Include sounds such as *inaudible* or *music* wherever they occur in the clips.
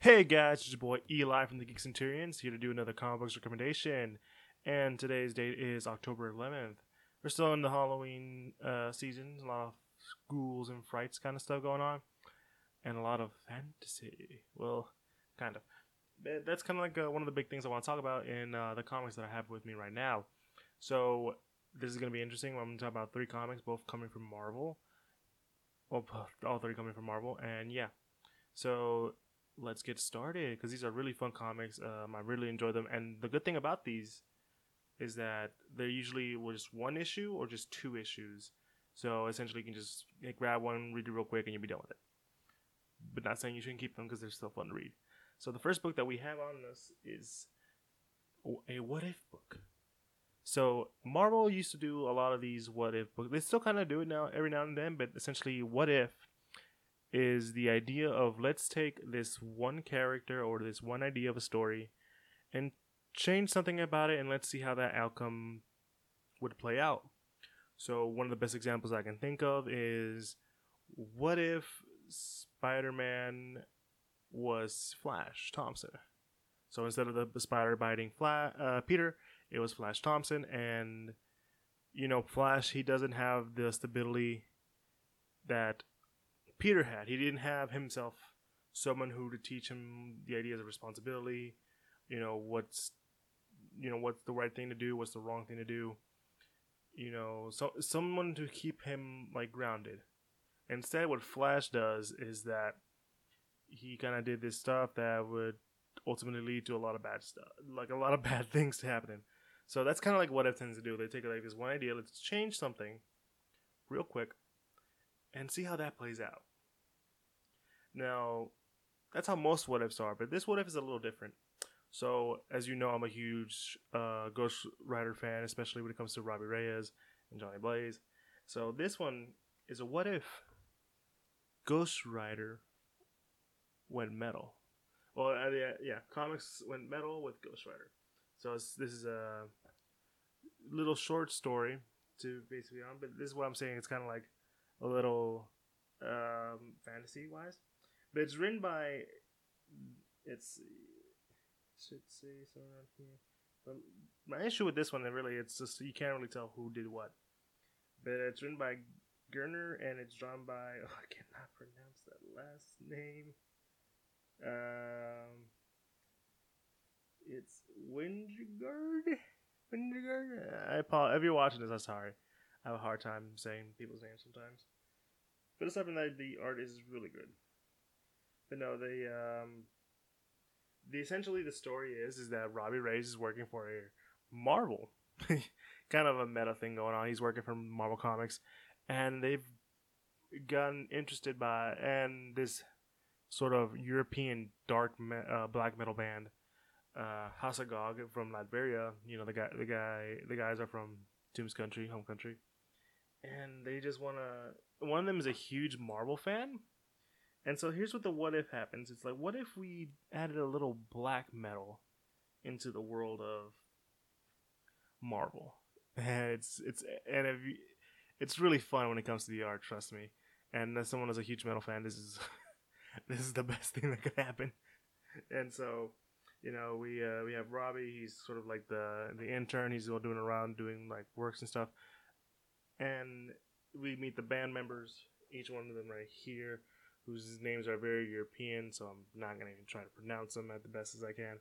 Hey guys, it's your boy Eli from the Geek Centurions here to do another comic books recommendation. And today's date is October 11th. We're still in the Halloween uh, season, a lot of schools and frights kind of stuff going on, and a lot of fantasy. Well, kind of. That's kind of like uh, one of the big things I want to talk about in uh, the comics that I have with me right now. So this is going to be interesting. I'm going to talk about three comics, both coming from Marvel. Well, all three coming from Marvel, and yeah. So let's get started because these are really fun comics. Um, I really enjoy them, and the good thing about these is that they're usually just one issue or just two issues. So essentially, you can just like, grab one, read it real quick, and you'll be done with it. But not saying you shouldn't keep them because they're still fun to read. So the first book that we have on this is a what if book. So Marvel used to do a lot of these what if books. They still kind of do it now every now and then, but essentially, what if is the idea of let's take this one character or this one idea of a story and change something about it and let's see how that outcome would play out. So one of the best examples I can think of is what if Spider-Man was Flash Thompson? So instead of the, the spider biting Fla- uh, Peter, it was Flash Thompson, and you know Flash he doesn't have the stability that Peter had. He didn't have himself someone who to teach him the ideas of responsibility. You know what's you know what's the right thing to do, what's the wrong thing to do. You know, so someone to keep him like grounded. Instead, what Flash does is that he kind of did this stuff that would ultimately lead to a lot of bad stuff, like a lot of *laughs* bad things happening. So that's kind of like what it tends to do. They take like this one idea, let's change something real quick, and see how that plays out. Now, that's how most what ifs are, but this what if is a little different. So, as you know, I'm a huge uh, Ghost Rider fan, especially when it comes to Robbie Reyes and Johnny Blaze. So, this one is a what if Ghost Rider went metal. Well, uh, yeah, yeah, comics went metal with Ghost Rider. So, this is a little short story to basically on, but this is what I'm saying. It's kind of like a little um, fantasy wise, but it's written by it's should say something around here. But my issue with this one, really, it's just you can't really tell who did what. But it's written by Gerner and it's drawn by *laughs* oh, I cannot pronounce that last name. Um, it's Wingard. Wingard. I apologize. If you're watching this, I'm sorry. Have a hard time saying people's names sometimes. But aside from that, the art is really good. But no, they um, the essentially the story is is that Robbie Reyes is working for a Marvel, *laughs* kind of a meta thing going on. He's working for Marvel Comics, and they've gotten interested by and this sort of European dark me- uh, black metal band, uh, Hasagog from Latveria. You know the guy, the guy, the guys are from Doom's country, home country, and they just want to. One of them is a huge Marvel fan, and so here's what the what if happens. It's like, what if we added a little black metal into the world of Marvel? And *laughs* it's it's and if you, it's really fun when it comes to the art. Trust me. And as someone who's a huge metal fan, this is *laughs* this is the best thing that could happen. And so, you know, we uh, we have Robbie. He's sort of like the the intern. He's all doing around doing like works and stuff. And we meet the band members. Each one of them right here whose names are very European, so I'm not gonna even try to pronounce them at the best as I can.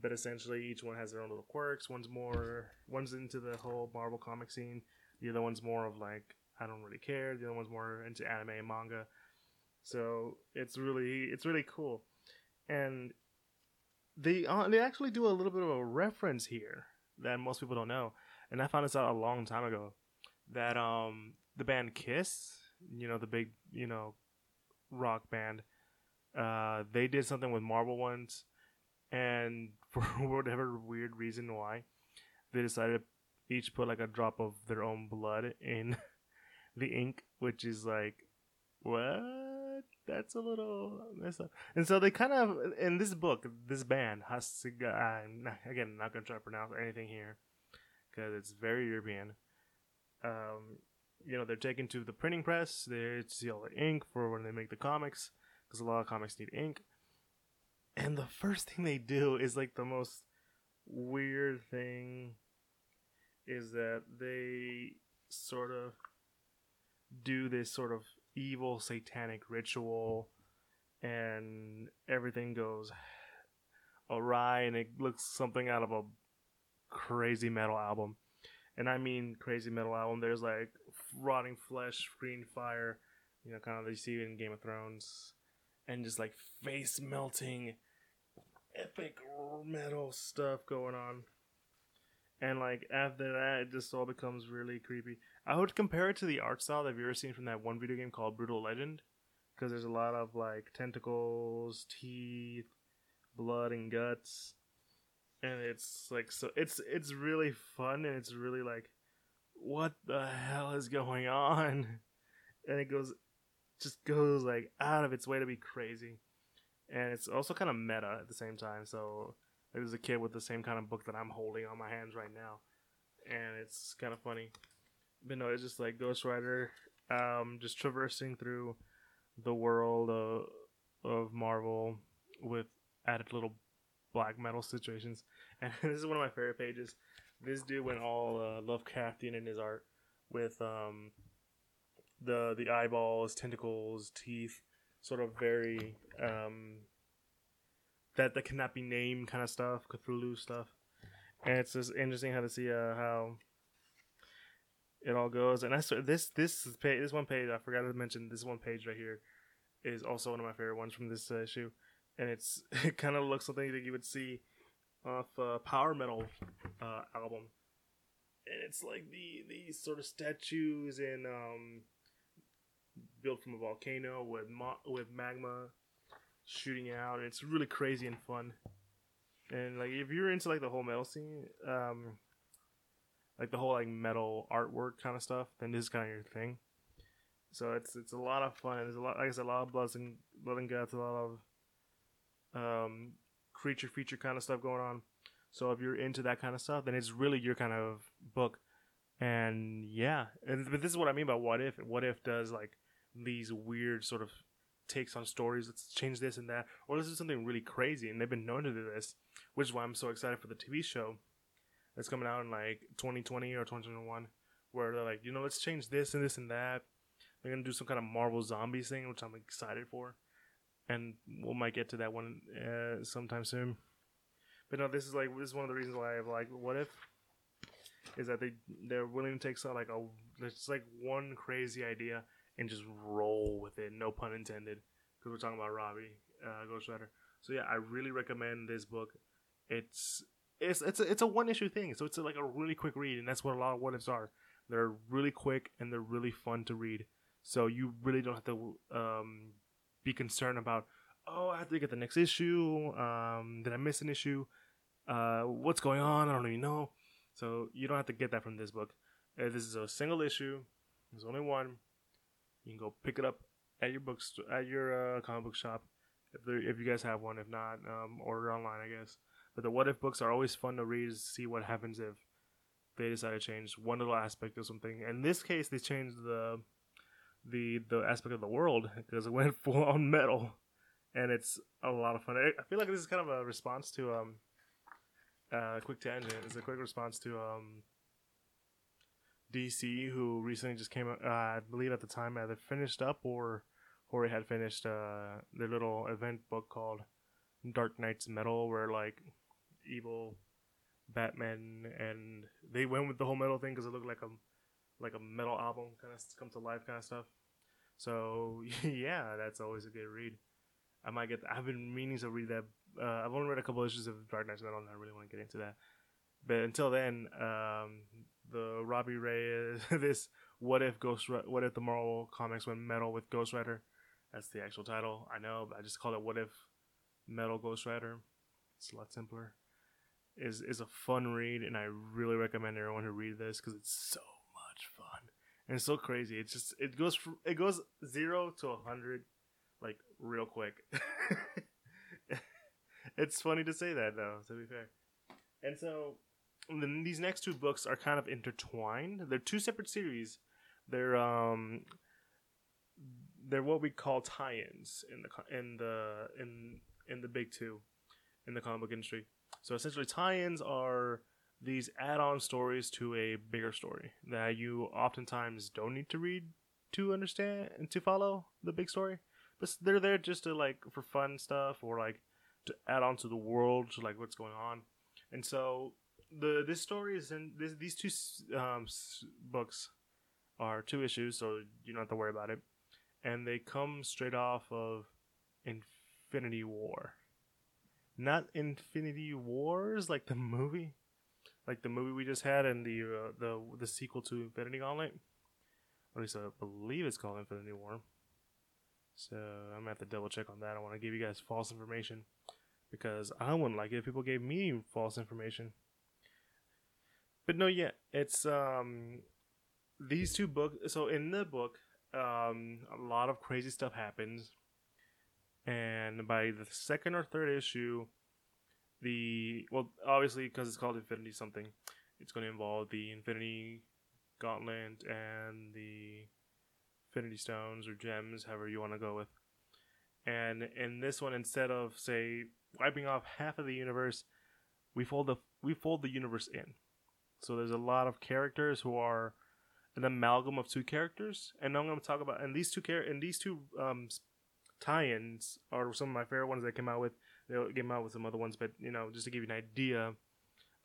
But essentially, each one has their own little quirks. One's more, one's into the whole Marvel comic scene. The other one's more of like, I don't really care. The other one's more into anime and manga. So it's really, it's really cool, and they uh, they actually do a little bit of a reference here that most people don't know. And I found this out a long time ago. That um the band Kiss, you know the big you know rock band. Uh, they did something with Marvel once, and *laughs* for whatever weird reason why, they decided each put like a drop of their own blood in *laughs* the ink, which is like, what? That's a little messed up. And so they kind of in this book, this band has to. I'm not, again not gonna try to pronounce anything here because it's very European. Um, you know they're taken to the printing press. They see all the ink for when they make the comics because a lot of comics need ink. And the first thing they do is like the most weird thing is that they sort of do this sort of evil satanic ritual and everything goes awry and it looks something out of a crazy metal album. And I mean crazy metal album. There's like rotting flesh, green fire, you know, kind of like you see in Game of Thrones, and just like face melting, epic metal stuff going on. And like after that, it just all becomes really creepy. I would compare it to the art style that you've ever seen from that one video game called Brutal Legend, because there's a lot of like tentacles, teeth, blood, and guts, and it's like so it's it's really fun and it's really like, what the hell is going on? *laughs* And it goes, just goes like out of its way to be crazy, and it's also kind of meta at the same time. So there's a kid with the same kind of book that I'm holding on my hands right now, and it's kind of funny. But no, it's just like Ghost Rider, um, just traversing through the world of, of Marvel with added little black metal situations. *laughs* And this is one of my favorite pages. This dude went all uh, Lovecraftian in his art with um, the the eyeballs, tentacles, teeth, sort of very um, that that cannot be named kind of stuff, Cthulhu stuff. And it's just interesting how to see uh, how it all goes. And I saw this this page, this one page I forgot to mention. This one page right here is also one of my favorite ones from this uh, issue, and it's *laughs* it kind of looks something that you would see off a power metal uh, album, and it's like the these sort of statues and um, built from a volcano with mo- with magma shooting out, it's really crazy and fun. And like if you're into like the whole metal scene, um, like the whole like metal artwork kind of stuff, then this is kind of your thing. So it's it's a lot of fun. There's a lot, like I said, a lot of blood and blood and guts, a lot of um, creature feature kind of stuff going on. So if you're into that kind of stuff, then it's really your kind of book. And yeah, and, but this is what I mean by what if. What if does like these weird sort of takes on stories. Let's change this and that, or let's do something really crazy. And they've been known to do this, which is why I'm so excited for the TV show that's coming out in like 2020 or 2021, where they're like, you know, let's change this and this and that. They're gonna do some kind of Marvel Zombies thing, which I'm excited for and we might get to that one uh, sometime soon. But no, this is like this is one of the reasons why I have like what if is that they they're willing to take so like a it's like one crazy idea and just roll with it, no pun intended, because we're talking about Robbie uh. So yeah, I really recommend this book. It's it's it's a, it's a one issue thing, so it's a, like a really quick read, and that's what a lot of what ifs are. They're really quick and they're really fun to read. So you really don't have to um, be concerned about, oh, I have to get the next issue. Um, did I miss an issue? Uh, what's going on? I don't even know. So you don't have to get that from this book. Uh, this is a single issue. There's only one. You can go pick it up at your books at your uh, comic book shop if if you guys have one. If not, um, order online, I guess. But the what if books are always fun to read. See what happens if they decide to change one little aspect of something. In this case, they changed the the the aspect of the world because it went *laughs* full on metal, and it's a lot of fun. I feel like this is kind of a response to um, uh, quick tangent. It's a quick response to um, DC, who recently just came. Uh, I believe at the time either finished up or or had finished uh, their little event book called Dark Nights Metal, where like evil Batman and they went with the whole metal thing because it looked like a like a metal album kind of come to life kind of stuff. So *laughs* yeah, that's always a good read. I might get. I've been meaning to read that. Uh, I've only read a couple issues of Dark Nights Metal, and I really want to get into that. But until then, um, the Robbie Ray, *laughs* this what if Ghost, what if the Marvel comics went metal with Ghost Rider? That's the actual title. I know, but I just call it what if Metal Ghost Rider. It's a lot simpler. is is a fun read, and I really recommend everyone to read this because it's so much fun and it's so crazy. It's just it goes from, it goes zero to a hundred like real quick. *laughs* it's funny to say that though. To be fair, and so then these next two books are kind of intertwined. They're two separate series. They're um they're what we call tie-ins in the in the in in the big two in the comic book industry. So essentially, tie-ins are these add-on stories to a bigger story that you oftentimes don't need to read to understand and to follow the big story, but they're there just to like for fun stuff or like to add on to the world, to like what's going on. And so the this story is in this, these two um, books are two issues, so you don't have to worry about it, and they come straight off of Infinity War. Not Infinity Wars like the movie, like the movie we just had, and the uh, the the sequel to Infinity Gauntlet. At least I believe it's called Infinity War. So I'm gonna have to double check on that. I want to give you guys false information because I wouldn't like it if people gave me false information. But no, yeah, it's um these two books. So in the book, um, a lot of crazy stuff happens, and by the second or third issue, the well, obviously because it's called Infinity something, it's going to involve the Infinity Gauntlet and the Infinity Stones or gems, however you want to go with. And in this one, instead of say wiping off half of the universe, we fold the we fold the universe in. So there's a lot of characters who are an amalgam of two characters, and I'm going to talk about and these two char- and these two um, tie-ins are some of my favorite ones that came out with. They came out with some other ones, but you know, just to give you an idea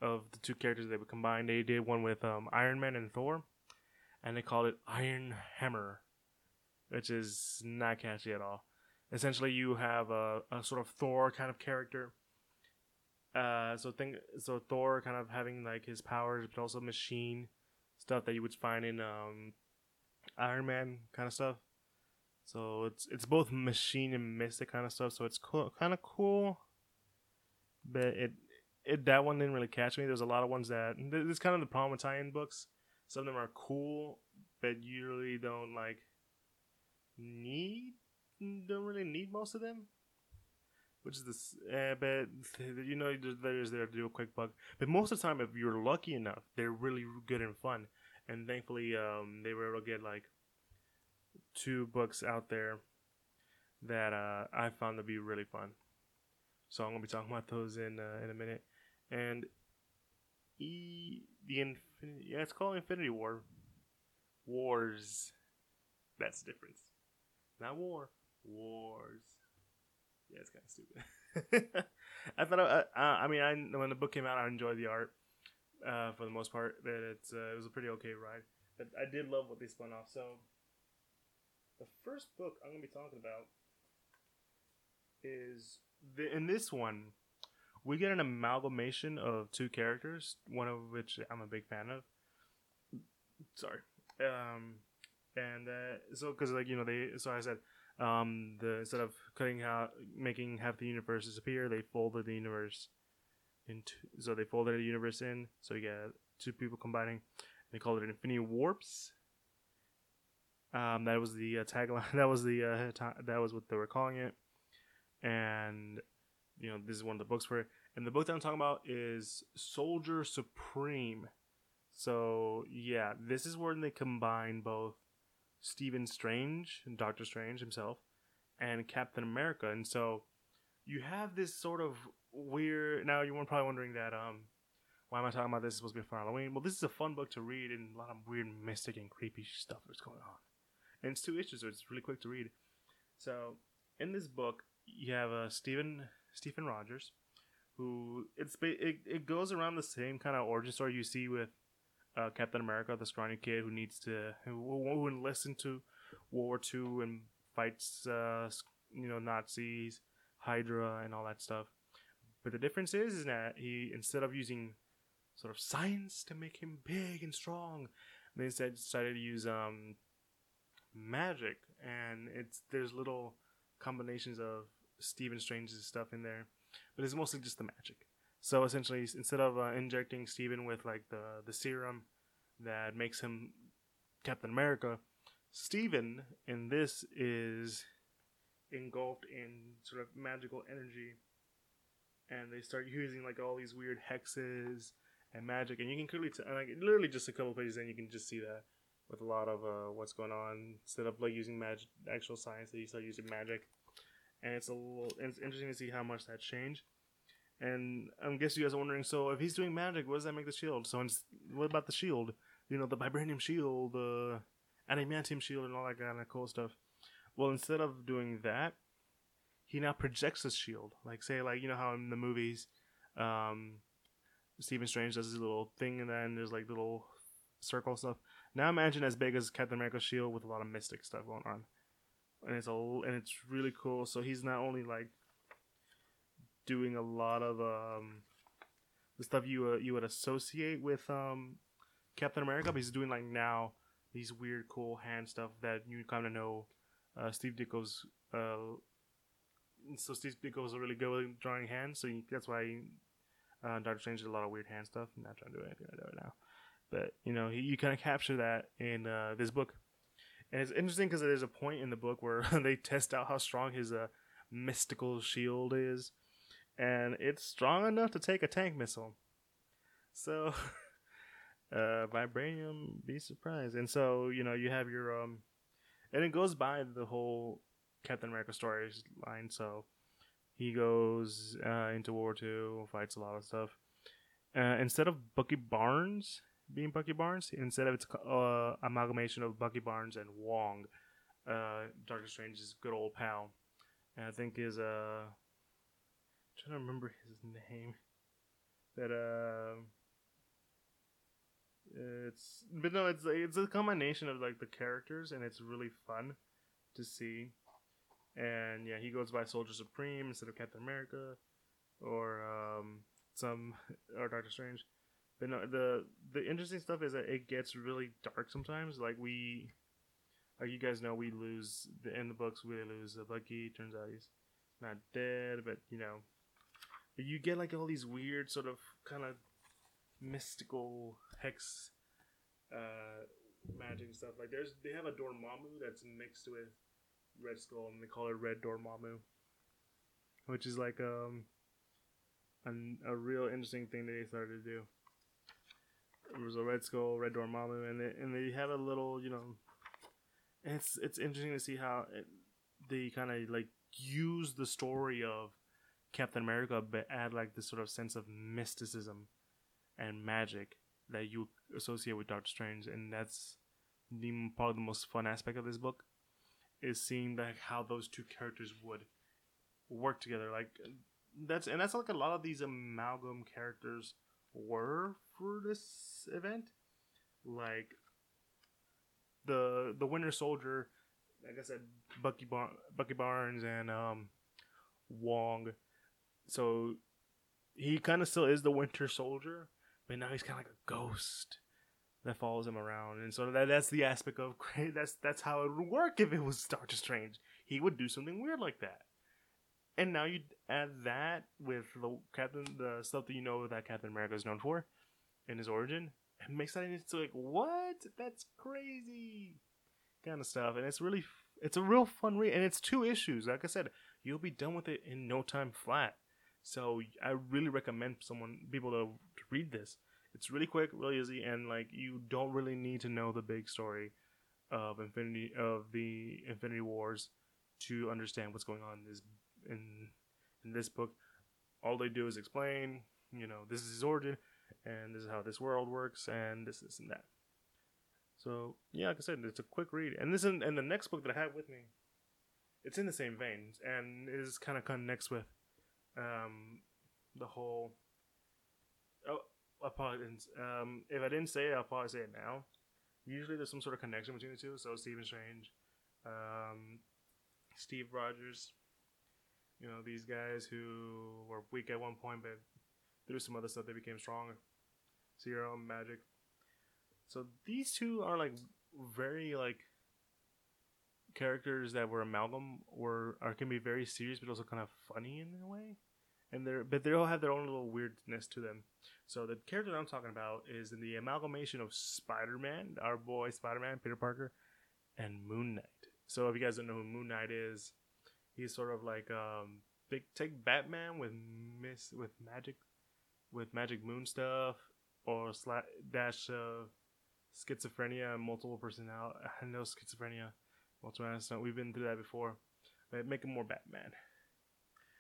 of the two characters they would combine, they did one with um, Iron Man and Thor, and they called it Iron Hammer, which is not catchy at all essentially you have a, a sort of Thor kind of character. Uh, so think so Thor kind of having like his powers, but also machine stuff that you would find in um, Iron Man kind of stuff. So it's it's both machine and mystic kind of stuff. So it's cool, kind of cool, but it it that one didn't really catch me. There's a lot of ones that this is kind of the problem with tie-in books. Some of them are cool, but you really don't like need don't really need most of them. Which is this, uh, but you know, there's there to do a quick buck. But most of the time, if you're lucky enough, they're really good and fun. And thankfully, um, they were able to get like two books out there that uh, I found to be really fun. So I'm gonna be talking about those in uh, in a minute. And E the Infinity yeah, it's called Infinity War. Wars. That's the difference. Not war. Wars. Yeah, it's kind of stupid. *laughs* I thought, I, I, mean, I when the book came out, I enjoyed the art uh, for the most part. But it's uh, it was a pretty okay ride. But I did love what they spun off. So the first book I'm gonna be talking about is the, in this one we get an amalgamation of two characters, one of which I'm a big fan of. Sorry. Um, and uh, so because like you know they so I said um, the instead of cutting out, making half the universe disappear, they folded the universe into. So they folded the universe in. So you get two people combining. They called it Infinity Warps. Um, that was the uh, tagline. *laughs* That was the uh, that was what they were calling it. And you know, this is one of the books for it. And the book that I'm talking about is Soldier Supreme. So yeah, this is where they combine both Stephen Strange and Doctor Strange himself and Captain America. And so you have this sort of weird. Now you are probably wondering that um, why am I talking about this? It's supposed to be for Halloween. Well, this is a fun book to read, and a lot of weird, mystic, and creepy stuff is going on. And it's two issues, so it's really quick to read. So in this book, you have uh, Stephen Stephen Rogers, who it's it, it goes around the same kind of origin story you see with uh, Captain America, the scrawny kid who needs to who, who enlists into World War II and fights uh, you know Nazis, Hydra, and all that stuff. But the difference is, is that he instead of using sort of science to make him big and strong, they instead decided to use um, magic, and it's there's little combinations of Stephen Strange's stuff in there, but it's mostly just the magic. So essentially, instead of uh, injecting Stephen with like the the serum that makes him Captain America, Stephen in this is engulfed in sort of magical energy, and they start using like all these weird hexes and magic, and you can clearly t- like literally just a couple pages in, you can just see that with a lot of uh, what's going on. Instead of like using magic, actual science, they start using magic, and it's a little. It's interesting to see how much that changed. And I guess you guys are wondering, so if he's doing magic, what does that make the shield? So what about the shield? You know, the vibranium shield, the adamantium shield, and all that kind of cool stuff. Well, instead of doing that, he now projects his shield. Like say, like you know how in the movies, um, Stephen Strange does his little thing, and then there's like little circle stuff. Now imagine as big as Captain America's shield with a lot of mystic stuff going on, and it's a and it's really cool. So he's not only like doing a lot of um, the stuff you uh, you would associate with um, Captain America, but he's doing like now these weird, cool hand stuff that you kind of know uh, Steve Ditko's. Uh, so Steve Ditko was really good with drawing hands, so that's why he, uh, Doctor Strange did a lot of weird hand stuff. I'm not trying to do anything like that right now, but you know, you kind of capture that in uh, this book, and it's interesting because there's a point in the book where *laughs* they test out how strong his uh, mystical shield is, and it's strong enough to take a tank missile. So, *laughs* uh, vibranium, be surprised. And so, you know, you have your um, and it goes by the whole Captain America stories storyline. So he goes uh, into War Two, fights a lot of stuff. Uh, instead of Bucky Barnes being Bucky Barnes, instead of its uh, amalgamation of Bucky Barnes and Wong, uh, Doctor Strange's good old pal, and I think is uh, I'm trying to remember his name, but uh. It's but no, it's it's a combination of like the characters, and it's really fun to see. And yeah, he goes by Soldier Supreme instead of Captain America, or um, some *laughs* or Doctor Strange. But no, the the interesting stuff is that it gets really dark sometimes. Like we, like you guys know, we lose the in the books. We lose the Bucky. Turns out he's not dead, but you know, but you get like all these weird sort of kind of mystical hex uh, magic stuff. Like there's they have a Dormammu that's mixed with Red Skull, and they call it Red Dormammu, which is like um an, a real interesting thing that they started to do. It was a Red Skull, Red Dormammu, and they, and they have a little you know. It's it's interesting to see how it, they kind of like use the story of Captain America, but add like this sort of sense of mysticism and magic that you associate with Doctor Strange, and that's the probably the most fun aspect of this book is seeing like how those two characters would work together. Like that's and that's like a lot of these amalgam characters were for this event. Like the the Winter Soldier, like I said, Bucky Bar- Bucky Barnes and um, Wong. So he kind of still is the Winter Soldier, but now he's kind of like a ghost that follows him around, and so that that's the aspect of *laughs* that's that's how it would work if it was Doctor Strange. He would do something weird like that, and now you add that with the Captain, the stuff that you know that Captain America is known for in his origin, and makes that into like what? That's crazy kind of stuff, and it's really it's a real fun read, and it's two issues. Like I said, you'll be done with it in no time flat. So I really recommend someone people to, to read this. It's really quick, really easy, and like you don't really need to know the big story of Infinity of the Infinity Wars to understand what's going on in this in in this book. All they do is explain, you know, this is his origin, and this is how this world works, and this, this, and that. So yeah, like I said, it's a quick read, and this and the next book that I have with me, it's in the same vein, and it is kind of connects with um, the whole. Oh, apologies. Um, if I didn't say it, I'll probably say it now. Usually, there's some sort of connection between the two. So Stephen Strange, um, Steve Rogers. You know these guys who were weak at one point, but through some other stuff they became strong. Serum magic. So these two are like very like characters that were amalgam were are can be very serious but also kind of funny in a way and they're but they all have their own little weirdness to them so the character i'm talking about is in the amalgamation of spider-man our boy spider-man peter parker and moon knight so if you guys don't know who moon knight is he's sort of like um big take batman with miss with magic with magic moon stuff or slash dash uh, schizophrenia multiple personality i *laughs* know schizophrenia Ultraman We've been through that before. But make him more Batman.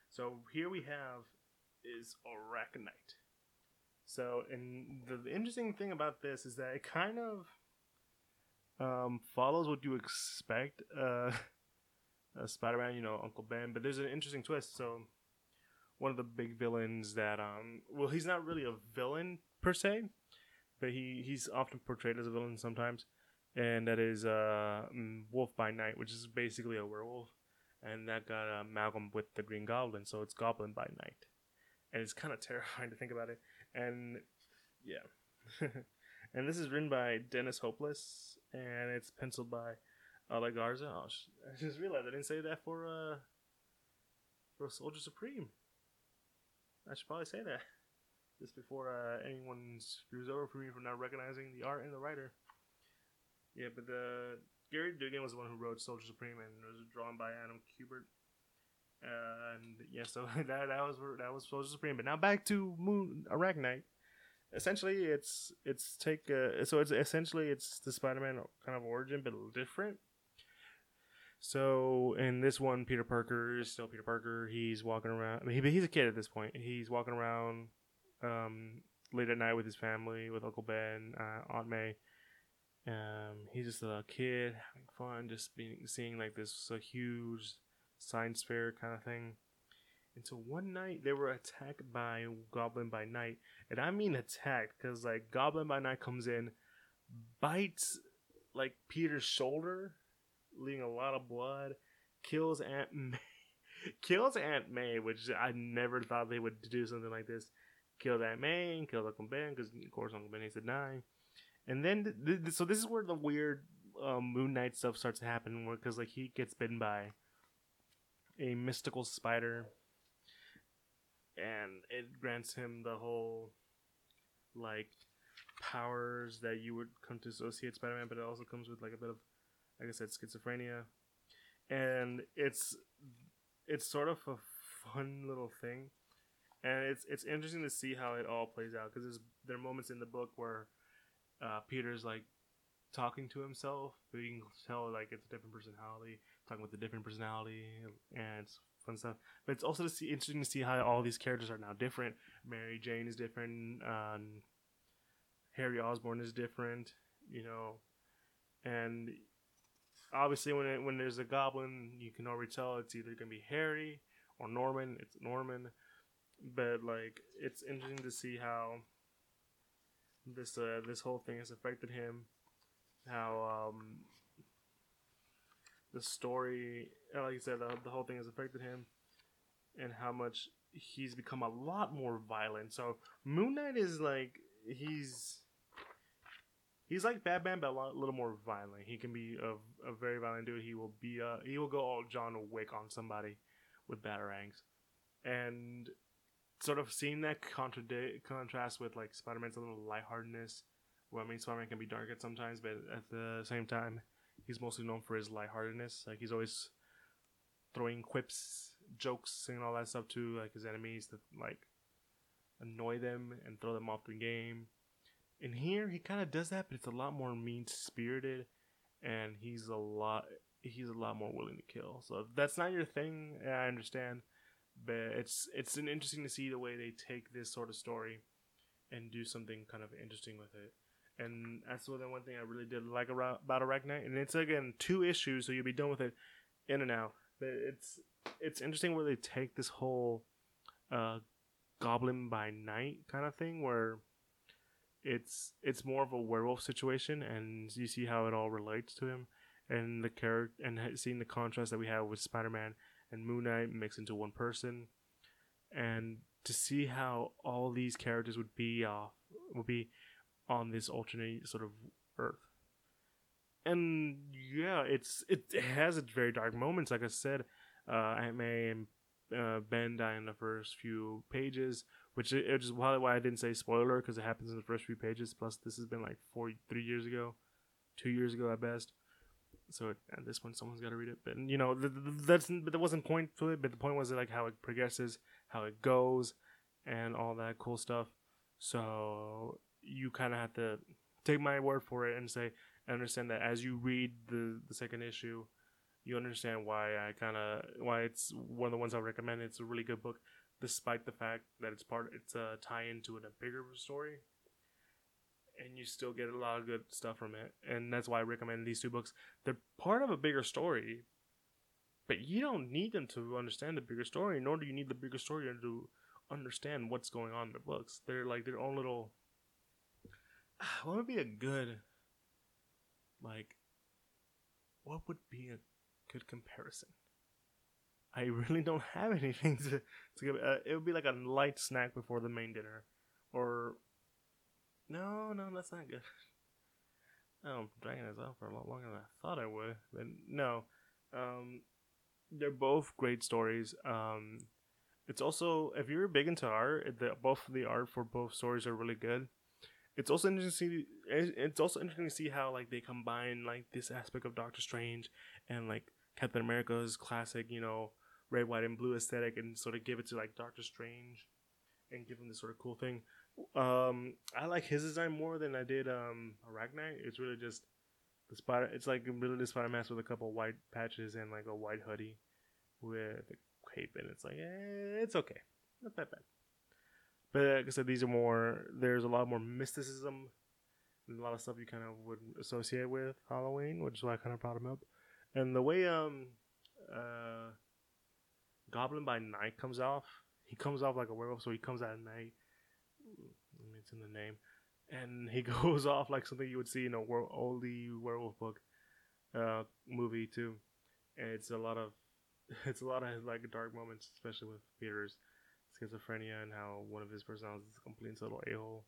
So here we have is Arachknight. So, and the, the interesting thing about this is that it kind of um, follows what you expect. Uh, *laughs* uh, Spider-Man, you know, Uncle Ben, but there's an interesting twist. So, one of the big villains that, um, well, he's not really a villain per se, but he he's often portrayed as a villain sometimes, and that is uh, mm, Wolf by Night, which is basically a werewolf, and that got uh, amalgam with the Green Goblin, so it's Goblin by Night, and it's kind of *laughs* terrifying to think about it, and yeah. *laughs* and this is written by Dennis Hopeless, and it's penciled by Ale Garza. Oh, I just realized I didn't say that for uh for Soldier Supreme. I should probably say that just before uh, anyone screws over for me for not recognizing the art and the writer. Yeah, but the Gerry Duggan was the one who wrote Soldier Supreme and it was drawn by Adam Kubert. Uh, and yeah, so *laughs* that that was that was Soldier Supreme. But now back to Moon Arachknight essentially it's it's take uh, so it's essentially it's the Spider-Man kind of origin but a little different. So in this one, Peter Parker is still Peter Parker. He's walking around. I mean, he, he's a kid at this point. He's walking around um, late at night with his family, with Uncle Ben, uh, Aunt May. Um, he's just a kid having fun, just being seeing like this a huge science fair kind of thing. Until one night they were attacked by Goblin by Night, and I mean attacked because like Goblin by Night comes in, bites like Peter's shoulder, leaving a lot of blood, kills Aunt *laughs* May, kills Aunt May, which I never thought they would do something like this. Kills Aunt May kills Uncle Ben because of course Uncle Ben needs die, and then th- th- so this is where the weird um, Moon Knight stuff starts to happen, because like he gets bitten by a mystical spider and it grants him the whole like powers that you would come to associate Spider-Man, but it also comes with like a bit of, like I said, schizophrenia, and it's it's sort of a fun little thing, and it's it's interesting to see how it all plays out because there are moments in the book where uh, Peter's like talking to himself, but you can tell like it's a different personality, talking with a different personality, and it's fun stuff. But it's also to see interesting to see how all these characters are now different. Mary Jane is different. Um, Harry Osborn is different. You know, and obviously when it, when there's a goblin, you can already tell it's either gonna be Harry or Norman. It's Norman, but like it's interesting to see how this uh, this whole thing has affected him. How um, the story, like I said, the, the whole thing has affected him, and how much he's become a lot more violent. So Moon Knight is like he's he's like Batman, but a lot, little more violent. He can be a, a very violent dude. He will be uh he will go all John Wick on somebody with batarangs, and sort of seeing that contrast with like Spider Man's a little lightheartedness. Well, I mean, Spider Man can be dark at sometimes, but at the same time, he's mostly known for his lightheartedness. Like he's always throwing quips, jokes, and all that stuff to like his enemies to like annoy them and throw them off the game. In here, he kind of does that, but it's a lot more mean spirited, and he's a lot he's a lot more willing to kill. So if that's not your thing, I understand, but it's it's an interesting to see the way they take this sort of story and do something kind of interesting with it and that's the one thing I really did like about Arachknight. And it's again two issues, so you'll be done with it in and out. But it's it's interesting where they take this whole uh, Goblin by Night kind of thing, where it's it's more of a werewolf situation, and you see how it all relates to him, and the character, and seeing the contrast that we have with Spider Man and Moon Knight mixed into one person, and to see how all these characters would be uh, would be on this alternate sort of Earth. And yeah, it's it has its very dark moments. Like I said, uh, May uh, Ben die in the first few pages, which just why why I didn't say spoiler because it happens in the first few pages. Plus, this has been like four, three years ago, two years ago at best. So at this point, someone's got to read it. But you know, that's but there wasn't point to it. But the point was like how it progresses, how it goes, and all that cool stuff. So you kind of have to take my word for it and say, understand that as you read the, the second issue, you understand why I kind of why it's one of the ones I recommend. It's a really good book, despite the fact that it's part it's a tie into a bigger story, and you still get a lot of good stuff from it. And that's why I recommend these two books. They're part of a bigger story, but you don't need them to understand the bigger story, nor do you need the bigger story to understand what's going on in the books. They're like their own little. *sighs* What would be a good, like, what would be a good comparison? I *laughs* really don't have anything to to give. Uh, it would be like a light snack before the main dinner, or no, no, that's not good. *laughs* Oh, I'm dragging this out for a lot longer than I thought I would, but no. Um, they're both great stories. Um, it's also if you're big into art, the, both the art for both stories are really good. It's also interesting. To see, it's also interesting to see how like they combine like this aspect of Doctor Strange and like Captain America's classic, you know, red, white, and blue aesthetic, and sort of give it to like Doctor Strange, and give him this sort of cool thing. Um, I like his design more than I did um Arachknight. It's really just the spider. It's like really the Spider Mask with a couple white patches and like a white hoodie with a cape, and it's like eh, it's okay, not that bad. But like I said, these are more. There's a lot more mysticism. a lot of stuff you kind of would associate with Halloween, which is why I kind of brought him up. And the way um uh Goblin by Night comes off, he comes off like a werewolf, so he comes out at night. It's in the name, and he *laughs* goes off like something you would see in a wor- oldie werewolf book, uh, movie too. And it's a lot of, *laughs* it's a lot of like dark moments, especially with Peter's schizophrenia and how one of his personalities is a complete total a hole.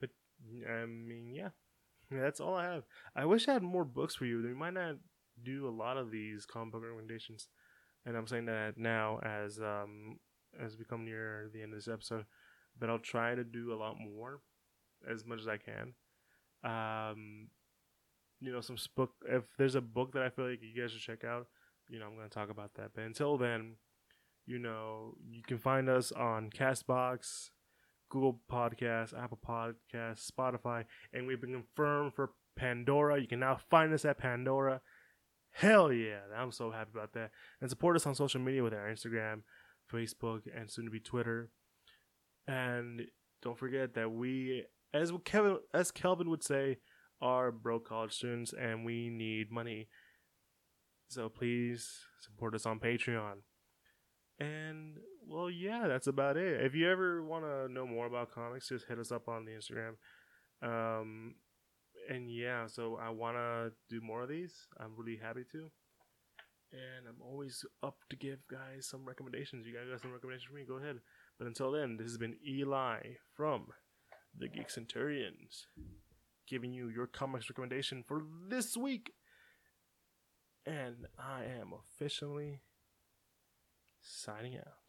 But I mean, yeah. yeah, that's all I have. I wish I had more books for you. We might not do a lot of these comic book recommendations, and I'm saying that now as um as we come near the end of this episode. But I'll try to do a lot more, as much as I can. Um, you know, some book. If there's a book that I feel like you guys should check out, you know, I'm going to talk about that. But until then, you know, you can find us on Castbox, Google Podcasts, Apple Podcasts, Spotify, and we've been confirmed for Pandora. You can now find us at Pandora. Hell yeah, I'm so happy about that. And support us on social media with our Instagram, Facebook, and soon to be Twitter. And don't forget that we, as Kevin, as Kelvin would say, are broke college students, and we need money. So please support us on Patreon. And well, yeah, that's about it. If you ever want to know more about comics, just hit us up on the Instagram. Um, and yeah, so I want to do more of these. I'm really happy to. And I'm always up to give guys some recommendations. You guys got some recommendations for me? Go ahead. But until then, this has been Eli from the Geek Centurions giving you your comics recommendation for this week. And I am officially signing out.